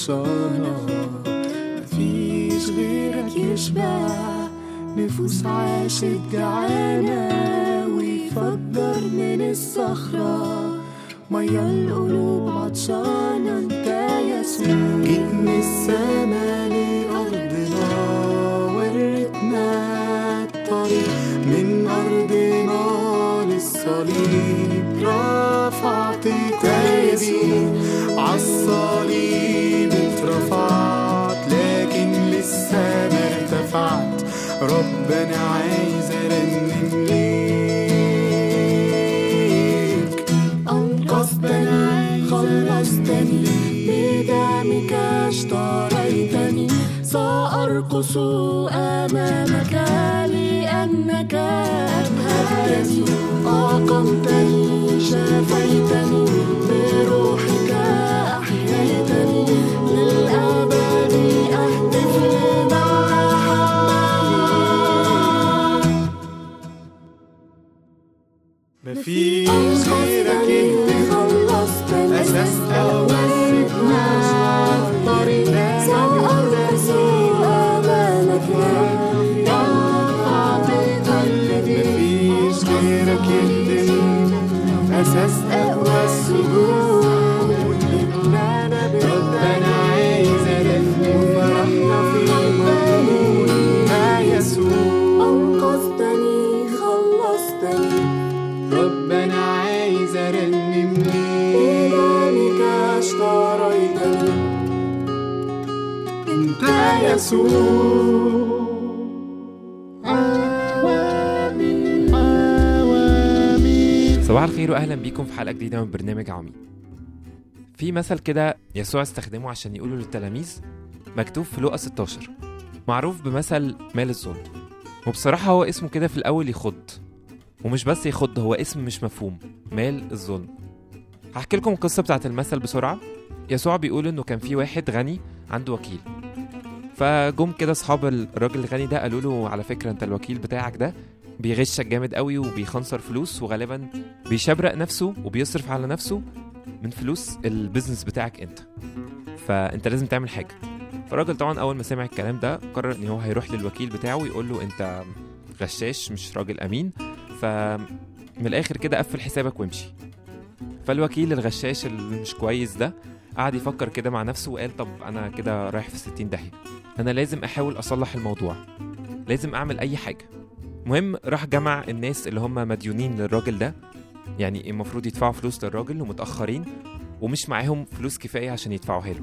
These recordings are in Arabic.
عطشانة مفيش غيرك يشبع نفوس عاشت جعانة ويفجر من الصخرة مية القلوب عطشانة انت يسوع جيت من السما لأرضنا وريتنا الطريق من أرضنا للصليب رفعت تايبي عالصليب. ارتفعت ربنا عايز ارنم ليك. أنقذتني خلصتني. بدمك اشتريتني. سأرقص أمامك لأنك ربنا عايز أرنم ليك بدمك اشتريتني أنت يسوع. صباح الخير واهلا بيكم في حلقة جديدة من برنامج عمي. في مثل كده يسوع استخدمه عشان يقوله للتلاميذ مكتوب في لوقا 16 معروف بمثل مال الظلم. وبصراحة هو اسمه كده في الأول يخض. ومش بس يخض هو اسم مش مفهوم. مال الظلم. هحكي لكم القصة بتاعت المثل بسرعة. يسوع بيقول إنه كان في واحد غني عنده وكيل. فجم كده أصحاب الراجل الغني ده قالوا له على فكرة أنت الوكيل بتاعك ده بيغشك جامد قوي وبيخنصر فلوس وغالبا بيشبرق نفسه وبيصرف على نفسه من فلوس البيزنس بتاعك أنت. فأنت لازم تعمل حاجة. فالراجل طبعا أول ما سمع الكلام ده قرر إن هو هيروح للوكيل بتاعه ويقول له أنت غشاش مش راجل أمين. فمن الآخر كده قفل حسابك وامشي. فالوكيل الغشاش اللي مش كويس ده قعد يفكر كده مع نفسه وقال طب أنا كده رايح في 60 داهية. أنا لازم أحاول أصلح الموضوع. لازم أعمل أي حاجة. المهم راح جمع الناس اللي هم مديونين للراجل ده. يعني المفروض يدفعوا فلوس للراجل ومتأخرين ومش معاهم فلوس كفاية عشان يدفعوها له.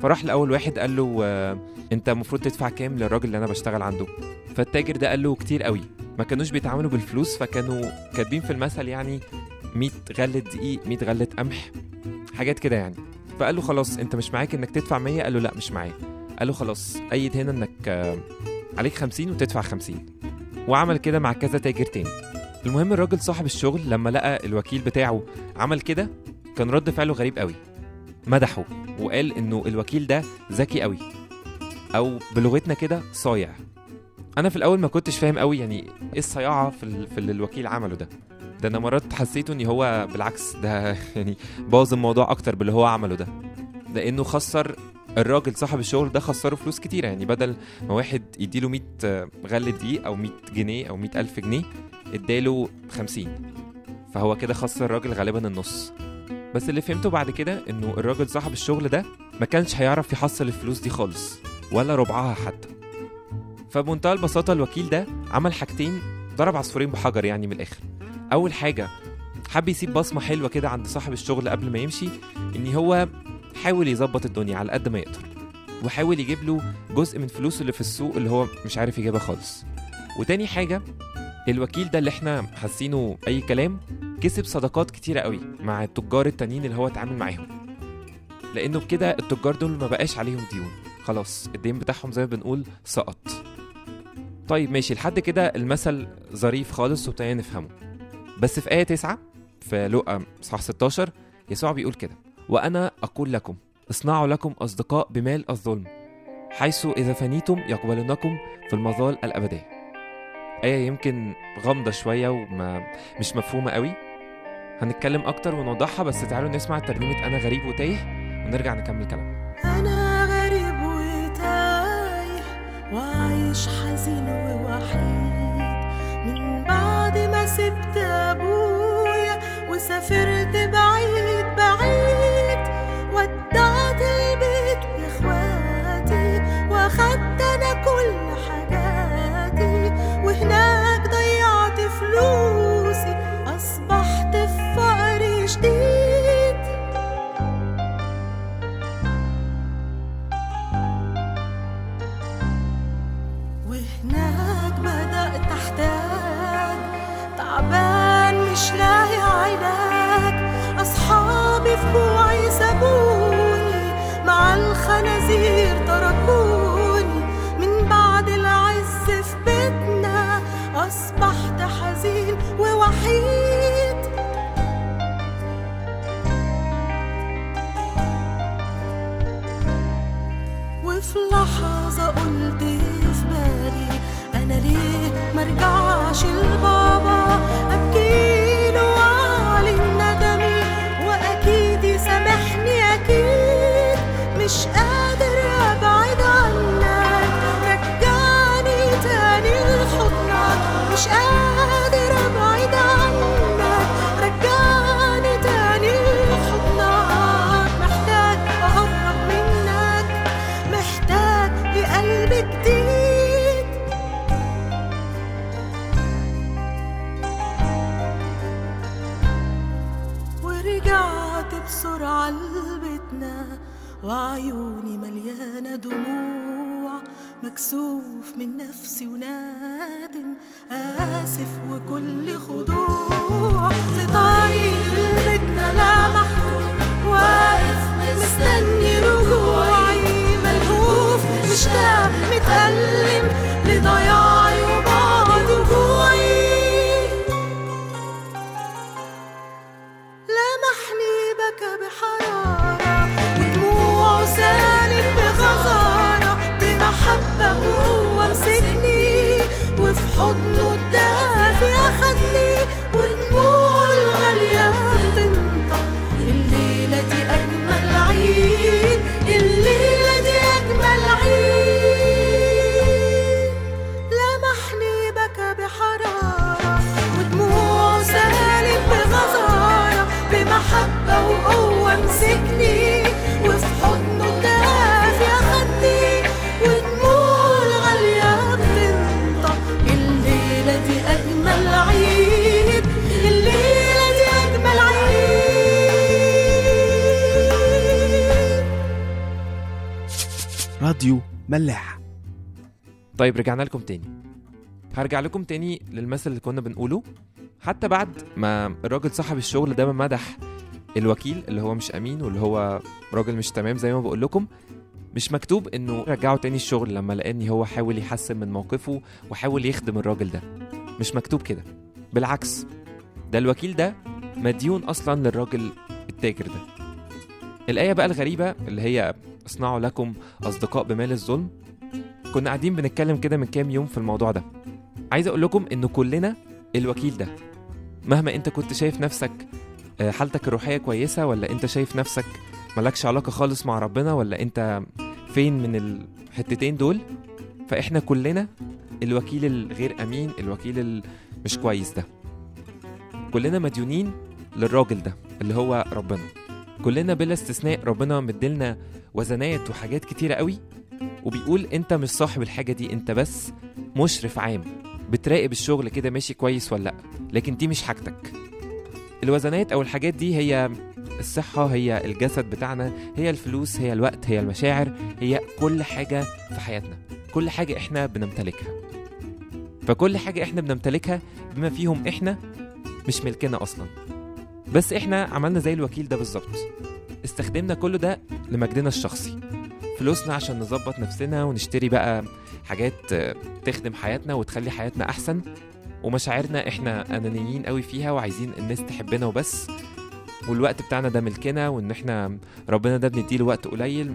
فراح لأول واحد قال له آه، أنت المفروض تدفع كام للراجل اللي أنا بشتغل عنده؟ فالتاجر ده قال له كتير قوي. ما كانوش بيتعاملوا بالفلوس فكانوا كاتبين في المثل يعني 100 غلة دقيق 100 غلة قمح حاجات كده يعني. فقال له خلاص انت مش معاك انك تدفع 100 قال له لا مش معايا. قال له خلاص ايد هنا انك عليك 50 وتدفع 50 وعمل كده مع كذا تاجر تاني. المهم الراجل صاحب الشغل لما لقى الوكيل بتاعه عمل كده كان رد فعله غريب قوي. مدحه وقال إنه الوكيل ده ذكي قوي. أو بلغتنا كده صايع. أنا في الأول ما كنتش فاهم قوي يعني إيه الصياعة في. في اللي الوكيل عمله ده. ده أنا مرات حسيته ان هو بالعكس ده يعني بوظ الموضوع أكتر باللي هو عمله ده. لأنه خسر الراجل صاحب الشغل ده خسره فلوس كتيرة يعني بدل ما واحد يديله 100 غلة دقيق أو 100 جنيه أو 100 ألف جنيه اداله 50 فهو كده خسر الراجل غالبا النص. بس اللي فهمته بعد كده إنه الراجل صاحب الشغل ده ما كانش هيعرف يحصل الفلوس دي خالص ولا ربعها حتى. فبمنتهى البساطة الوكيل ده عمل حاجتين ضرب عصفورين بحجر يعني من الآخر. أول حاجة حب يسيب بصمة حلوة كده عند صاحب الشغل قبل ما يمشي إن هو حاول يظبط الدنيا على قد ما يقدر وحاول يجيب له جزء من فلوسه اللي في السوق اللي هو مش عارف يجيبها خالص. وتاني حاجة الوكيل ده اللي إحنا حاسينه أي كلام كسب صداقات كتيرة قوي مع التجار التانيين اللي هو اتعامل معاهم. لأنه بكده التجار دول ما بقاش عليهم ديون. خلاص الدين بتاعهم زي ما بنقول سقط. طيب ماشي. لحد كده المثل ظريف خالص وابتدينا نفهمه. بس في آية 9 في لقا صح 16 يسوع بيقول كده. وأنا أقول لكم اصنعوا لكم أصدقاء بمال الظلم حيث إذا فنيتم يقبلونكم في المظال الأبدية. آية يمكن غامضة شوية وما مش مفهومة قوي. هنتكلم أكتر ونوضحها بس تعالوا نسمع ترنيمة أنا غريب وتايه ونرجع نكمل كلام. أنا غريب وتايه وعايش حزين ووحيد. من بعد ما سبت أبويا وسافرت بعيد بعيد بوعي سابوني مع الخنازير تركوني. من بعد العز في بيتنا أصبحت حزين ووحيد. وعيوني مليانة دموع مكسوف من نفسي ونادم آسف وكل خضوع. في طريق بيتنا لمحته واقف مستني رجوعي. ملهوف مشتاق متألم راديو ملاح. طيب رجعنا لكم تاني. هرجع لكم تاني للمثل اللي كنا بنقوله. حتى بعد ما الراجل صاحب الشغل ده مدح الوكيل اللي هو مش أمين واللي هو راجل مش تمام زي ما بقول لكم مش مكتوب إنه رجعه تاني الشغل لما لقى ان هو حاول يحسن من موقفه وحاول يخدم الراجل ده. مش مكتوب كده. بالعكس ده الوكيل ده مديون أصلا للراجل التاجر ده. الآية بقى الغريبة اللي هي اصنعوا لكم أصدقاء بمال الظلم. كنا قاعدين بنتكلم كده من كام يوم في الموضوع ده. عايز أقول لكم إن كلنا الوكيل ده. مهما أنت كنت شايف نفسك آه، حالتك الروحية كويسة ولا أنت شايف نفسك ملكش علاقة خالص مع ربنا ولا أنت فين من الحتتين دول فإحنا كلنا الوكيل الغير أمين الوكيل المش كويس ده. كلنا مديونين للراجل ده اللي هو ربنا. كلنا بلا استثناء ربنا مديلنا وزنات وحاجات كتيرة قوي وبيقول أنت مش صاحب الحاجة دي أنت بس مشرف عام. بتراقب الشغل كده ماشي كويس ولا لأ لكن دي مش حاجتك. الوزنات أو الحاجات دي هي الصحة هي الجسد بتاعنا هي الفلوس هي الوقت هي المشاعر هي كل حاجة في حياتنا. كل حاجة إحنا بنمتلكها. فكل حاجة إحنا بنمتلكها بما فيهم إحنا مش ملكنا أصلا. بس إحنا عملنا زي الوكيل ده بالظبط. استخدمنا كل ده لمجدنا الشخصي. فلوسنا عشان نظبط نفسنا ونشتري بقى حاجات تخدم حياتنا وتخلي حياتنا أحسن. ومشاعرنا إحنا أنانيين قوي فيها وعايزين الناس تحبنا وبس. والوقت بتاعنا ده ملكنا وإن إحنا ربنا ده بنديله وقت قليل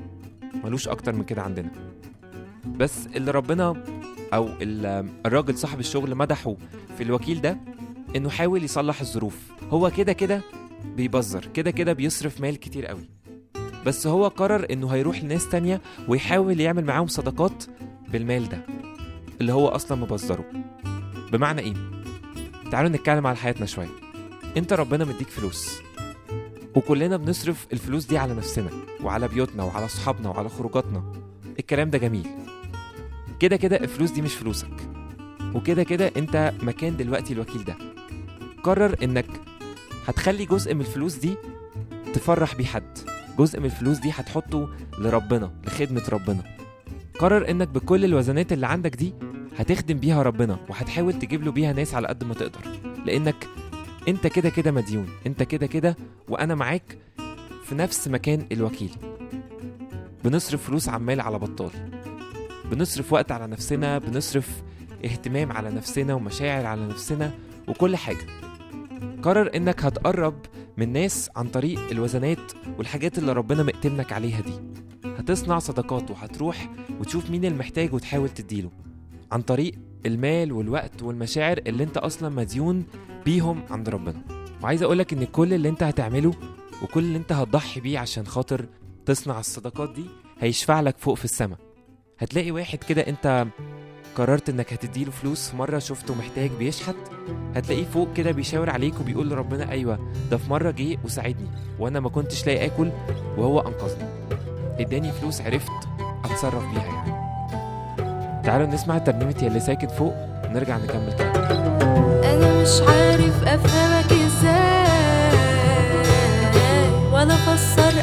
ملوش أكتر من كده عندنا. بس اللي ربنا أو ال- الراجل صاحب الشغل مدحه في الوكيل ده إنه حاول يصلح الظروف. هو كده كده بيبذر كده كده بيصرف مال كتير قوي. بس هو قرر إنه هيروح لناس تانية ويحاول يعمل معاهم صداقات بالمال ده اللي هو أصلا مبذره. بمعنى إيه؟ تعالوا نتكلم على حياتنا شوية. أنت ربنا مديك فلوس وكلنا بنصرف الفلوس دي على نفسنا وعلى بيوتنا وعلى أصحابنا وعلى خروجاتنا. الكلام ده جميل. كده كده الفلوس دي مش فلوسك. وكده كده أنت مكان دلوقتي الوكيل ده. قرر إنك هتخلي جزء من الفلوس دي تفرح بيه حد. جزء من الفلوس دي هتحطه لربنا لخدمة ربنا. قرر إنك بكل الوزنات اللي عندك دي هتخدم بيها ربنا وهتحاول تجيب له بيها ناس على قد ما تقدر. لإنك أنت كده كده مديون أنت كده كده وأنا معاك في نفس مكان الوكيل. بنصرف فلوس عمال على بطال. بنصرف وقت على نفسنا بنصرف اهتمام على نفسنا ومشاعر على نفسنا وكل حاجة. قرر إنك هتقرب من ناس عن طريق الوزنات والحاجات اللي ربنا مقتمنك عليها دي. هتصنع صداقات وهتروح وتشوف مين المحتاج وتحاول تديله عن طريق المال والوقت والمشاعر اللي انت أصلا مديون بيهم عند ربنا. وعايز أقولك إن كل اللي انت هتعمله وكل اللي انت هتضحي بيه عشان خاطر تصنع الصداقات دي هيشفع لك فوق في السماء. هتلاقي واحد كده انت قررت إنك هتديله فلوس مرة شفته محتاج بيشحت؟ هتلاقيه فوق كده بيشاور عليك وبيقول لربنا أيوه ده في مرة جه وساعدني وأنا ما كنتش لاقي آكل وهو أنقذني. إداني فلوس عرفت أتصرف بيها يعني. تعالوا نسمع ترنيمة يا اللي ساكن فوق ونرجع نكمل كلام. أنا مش عارف أفهمك إزاي ولا أفسر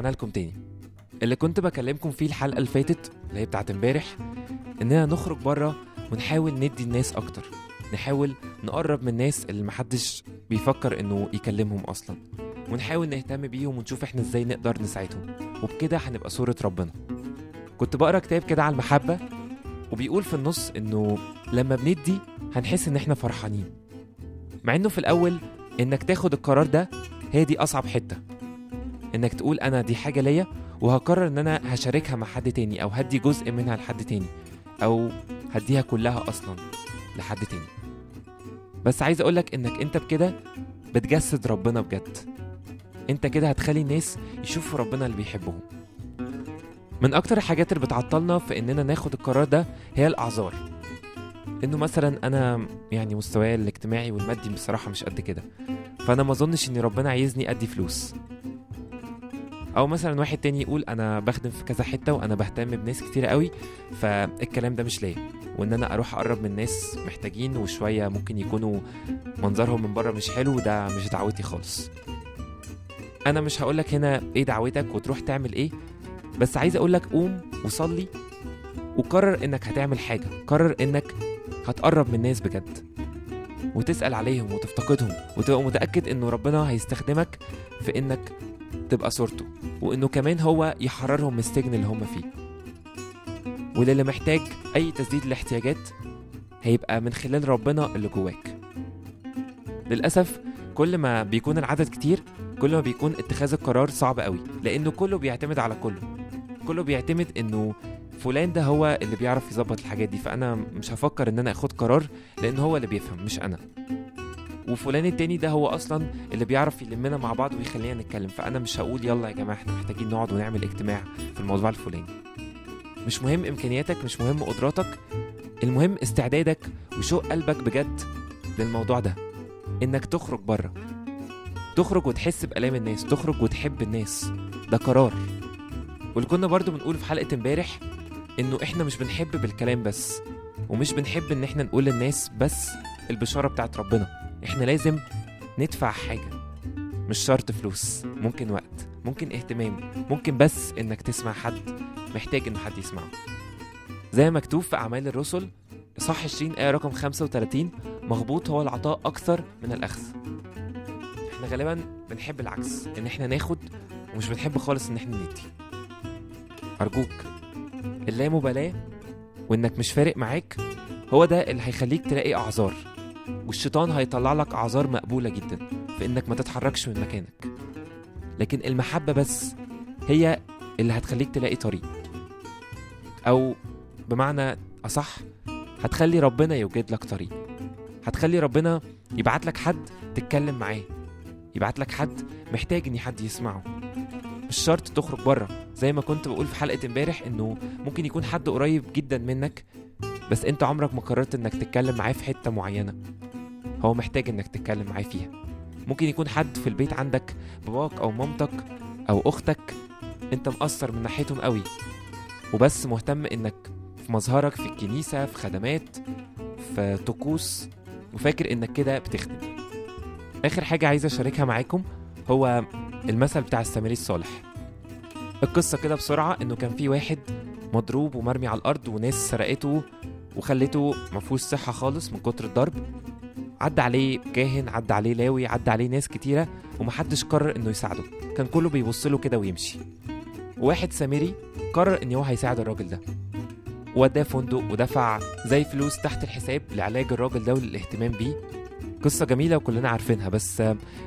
رجعنا لكم تاني. اللي كنت بكلمكم فيه الحلقة اللي فاتت اللي هي بتاعت امبارح إننا نخرج بره ونحاول ندي الناس أكتر. نحاول نقرب من الناس اللي محدش بيفكر إنه يكلمهم أصلا. ونحاول نهتم بيهم ونشوف إحنا إزاي نقدر نساعدهم. وبكده هنبقى صورة ربنا. كنت بقرأ كتاب كده على المحبة وبيقول في النص إنه لما بندي هنحس إن إحنا فرحانين. مع إنه في الأول إنك تاخد القرار ده هي دي أصعب حتة. إنك تقول أنا دي حاجة ليا وهقرر إن أنا هشاركها مع حد تاني أو هدي جزء منها لحد تاني أو هديها كلها أصلا لحد تاني. بس عايز أقولك إنك أنت بكده بتجسد ربنا بجد. أنت كده هتخلي الناس يشوفوا ربنا اللي بيحبهم. من أكتر الحاجات اللي بتعطلنا في إننا ناخد القرار ده هي الأعذار. إنه مثلا أنا يعني مستواي الاجتماعي والمادي بصراحة مش قد كده. فأنا ما أظنش إن ربنا عايزني أدي فلوس. أو مثلا واحد تاني يقول أنا بخدم في كذا حتة وأنا بهتم بناس كتير قوي فالكلام ده مش ليا. وإن أنا أروح أقرب من ناس محتاجين وشوية ممكن يكونوا منظرهم من بره مش حلو ده مش دعوتي خالص. أنا مش هقولك هنا إيه دعوتك وتروح تعمل إيه بس عايز اقولك قوم وصلي وقرر إنك هتعمل حاجة. قرر إنك هتقرب من الناس بجد وتسأل عليهم وتفتقدهم وتبقى متأكد إنه ربنا هيستخدمك في إنك تبقى صورته. وإنه كمان هو يحررهم من السجن اللي هم فيه. وللي محتاج أي تسديد الاحتياجات هيبقى من خلال ربنا اللي جواك. للأسف كل ما بيكون العدد كتير كل ما بيكون اتخاذ القرار صعب قوي لأنه كله بيعتمد على كله. كله بيعتمد إنه فلان ده هو اللي بيعرف يظبط الحاجات دي فأنا مش هفكر إن أنا آخد قرار لأن هو اللي بيفهم مش أنا. وفلان التاني ده هو أصلا اللي بيعرف يلمنا مع بعض ويخلينا نتكلم. فأنا مش هقول يلا يا جماعة إحنا محتاجين نقعد ونعمل اجتماع في الموضوع الفلاني. مش مهم إمكانياتك مش مهم قدراتك. المهم استعدادك وشوق قلبك بجد للموضوع ده. إنك تخرج بره. تخرج وتحس بآلام الناس. تخرج وتحب الناس. ده قرار. واللي كنا برضو بنقول في حلقة امبارح إنه إحنا مش بنحب بالكلام بس ومش بنحب إن إحنا نقول للناس بس البشارة بتاعت ربنا. إحنا لازم ندفع حاجة. مش شرط فلوس ممكن وقت ممكن اهتمام ممكن بس إنك تسمع حد محتاج إن حد يسمعه. زي ما مكتوب في أعمال الرسل صح 20 آية رقم 35 مغبوط هو العطاء أكثر من الأخذ. إحنا غالبا بنحب العكس إن إحنا ناخد ومش بنحب خالص إن إحنا ندي. أرجوك اللامبالاة وإنك مش فارق معاك هو ده اللي هيخليك تلاقي أعذار. والشيطان هيطلع لك أعذار مقبولة جدا في إنك ما تتحركش من مكانك. لكن المحبة بس هي اللي هتخليك تلاقي طريق. أو بمعنى أصح هتخلي ربنا يوجد لك طريق. هتخلي ربنا يبعت لك حد تتكلم معاه. يبعت لك حد محتاج إن حد يسمعه. مش شرط تخرج بره. زي ما كنت بقول في حلقة امبارح إنه ممكن يكون حد قريب جدا منك بس انت عمرك ما قررت انك تتكلم معاه في حتة معينة. هو محتاج انك تتكلم معاه فيها. ممكن يكون حد في البيت عندك باباك أو مامتك أو أختك انت مقصر من ناحيتهم قوي. وبس مهتم انك في مظهرك في الكنيسة في خدمات في طقوس وفاكر انك كده بتخدم. آخر حاجة عايز أشاركها معاكم هو المثل بتاع السامري الصالح. القصة كده بسرعة إنه كان في واحد مضروب ومرمي على الأرض وناس سرقته وخلته مفهوش صحة خالص من كتر الضرب. عدى عليه كاهن عدى عليه لاوي عدى عليه ناس كتيرة ومحدش قرر إنه يساعده. كان كله بيبص له كده ويمشي. وواحد سامري قرر إن هو هيساعد الراجل ده. وداه فندق ودفع زي فلوس تحت الحساب لعلاج الراجل ده وللاهتمام بيه. قصة جميلة وكلنا عارفينها بس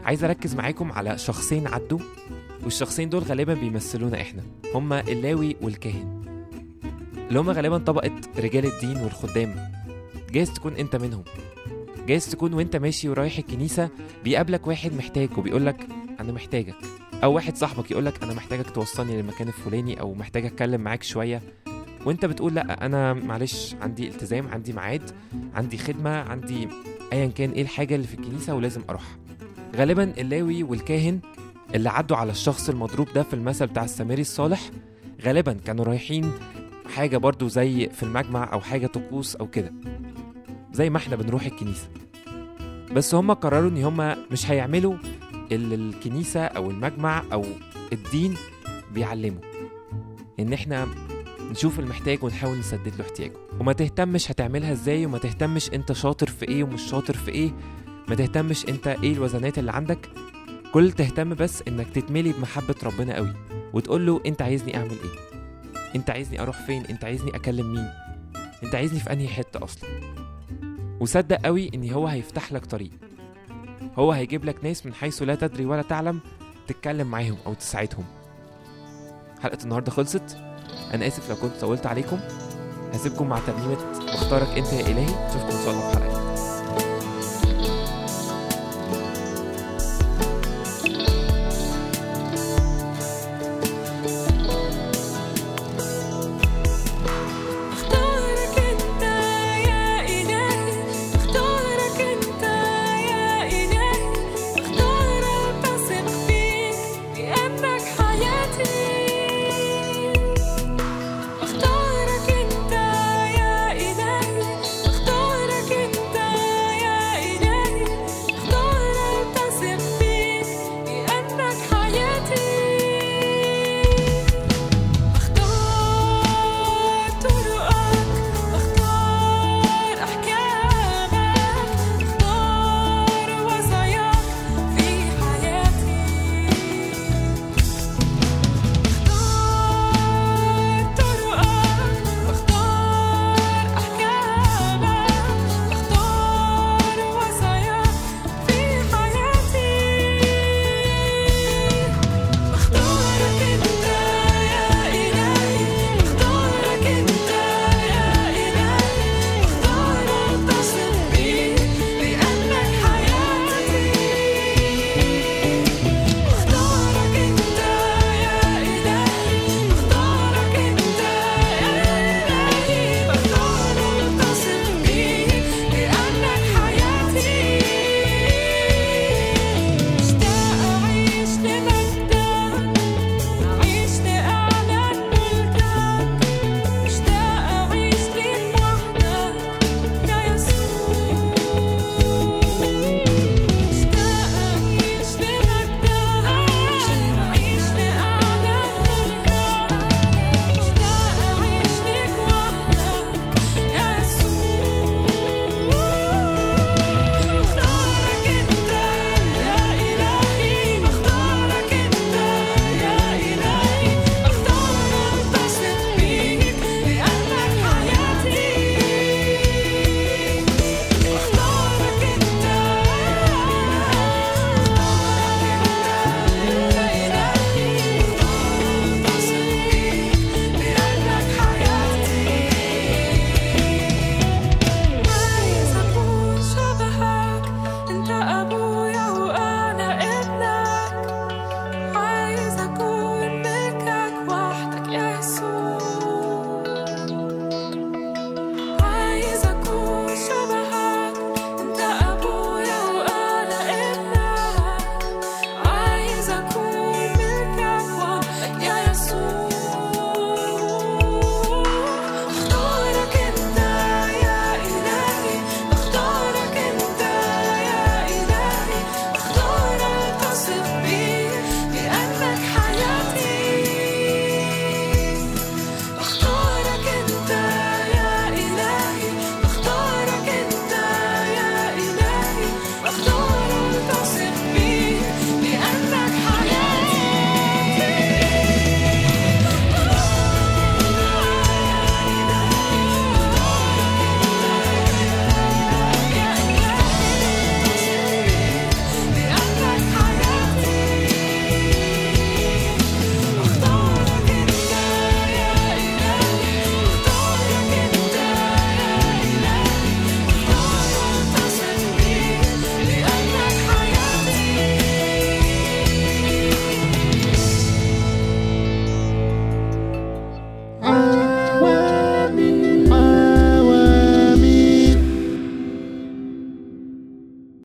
عايز أركز معاكم على شخصين عدوا والشخصين دول غالبا بيمثلونا إحنا. هما اللاوي والكاهن. اللي هما غالبا طبقة رجال الدين والخدام. جايز تكون أنت منهم. جايز تكون وأنت ماشي ورايح الكنيسة بيقابلك واحد محتاج وبيقولك أنا محتاجك. أو واحد صاحبك يقولك أنا محتاجك توصلني للمكان الفلاني أو محتاج أتكلم معاك شوية. وانت بتقول لأ أنا معلش عندي التزام عندي ميعاد عندي خدمة عندي ايا كان إيه الحاجة اللي في الكنيسة ولازم أروح. غالبا اللاوي والكاهن اللي عدوا على الشخص المضروب ده في المثل بتاع السامري الصالح غالبا كانوا رايحين حاجة برضو زي في المجمع أو حاجة طقوس أو كده. زي ما إحنا بنروح الكنيسة. بس هم قرروا إن هم مش هيعملوا اللي الكنيسة أو المجمع أو الدين بيعلمه. إن إحنا نشوف المحتاج ونحاول نسدد له احتياجه. وما تهتمش هتعملها إزاي وما تهتمش أنت شاطر في إيه ومش شاطر في إيه. ما تهتمش أنت إيه الوزنات اللي عندك. كل تهتم بس إنك تتملي بمحبة ربنا قوي وتقول له أنت عايزني أعمل إيه. انت عايزني أروح فين؟ انت عايزني اكلم مين؟ انت عايزني في انهي حتة أصلا؟ وصدق قوي ان هو هيفتح لك طريق. هو هيجيب لك ناس من حيث لا تدري ولا تعلم تتكلم معاهم أو تساعدهم. حلقة النهاردة خلصت. أنا آسف لو كنت طولت عليكم. هسيبكم مع ترنيمة واختارك أنت يا إلهي. اشوفكم إن شاء الله في جديدة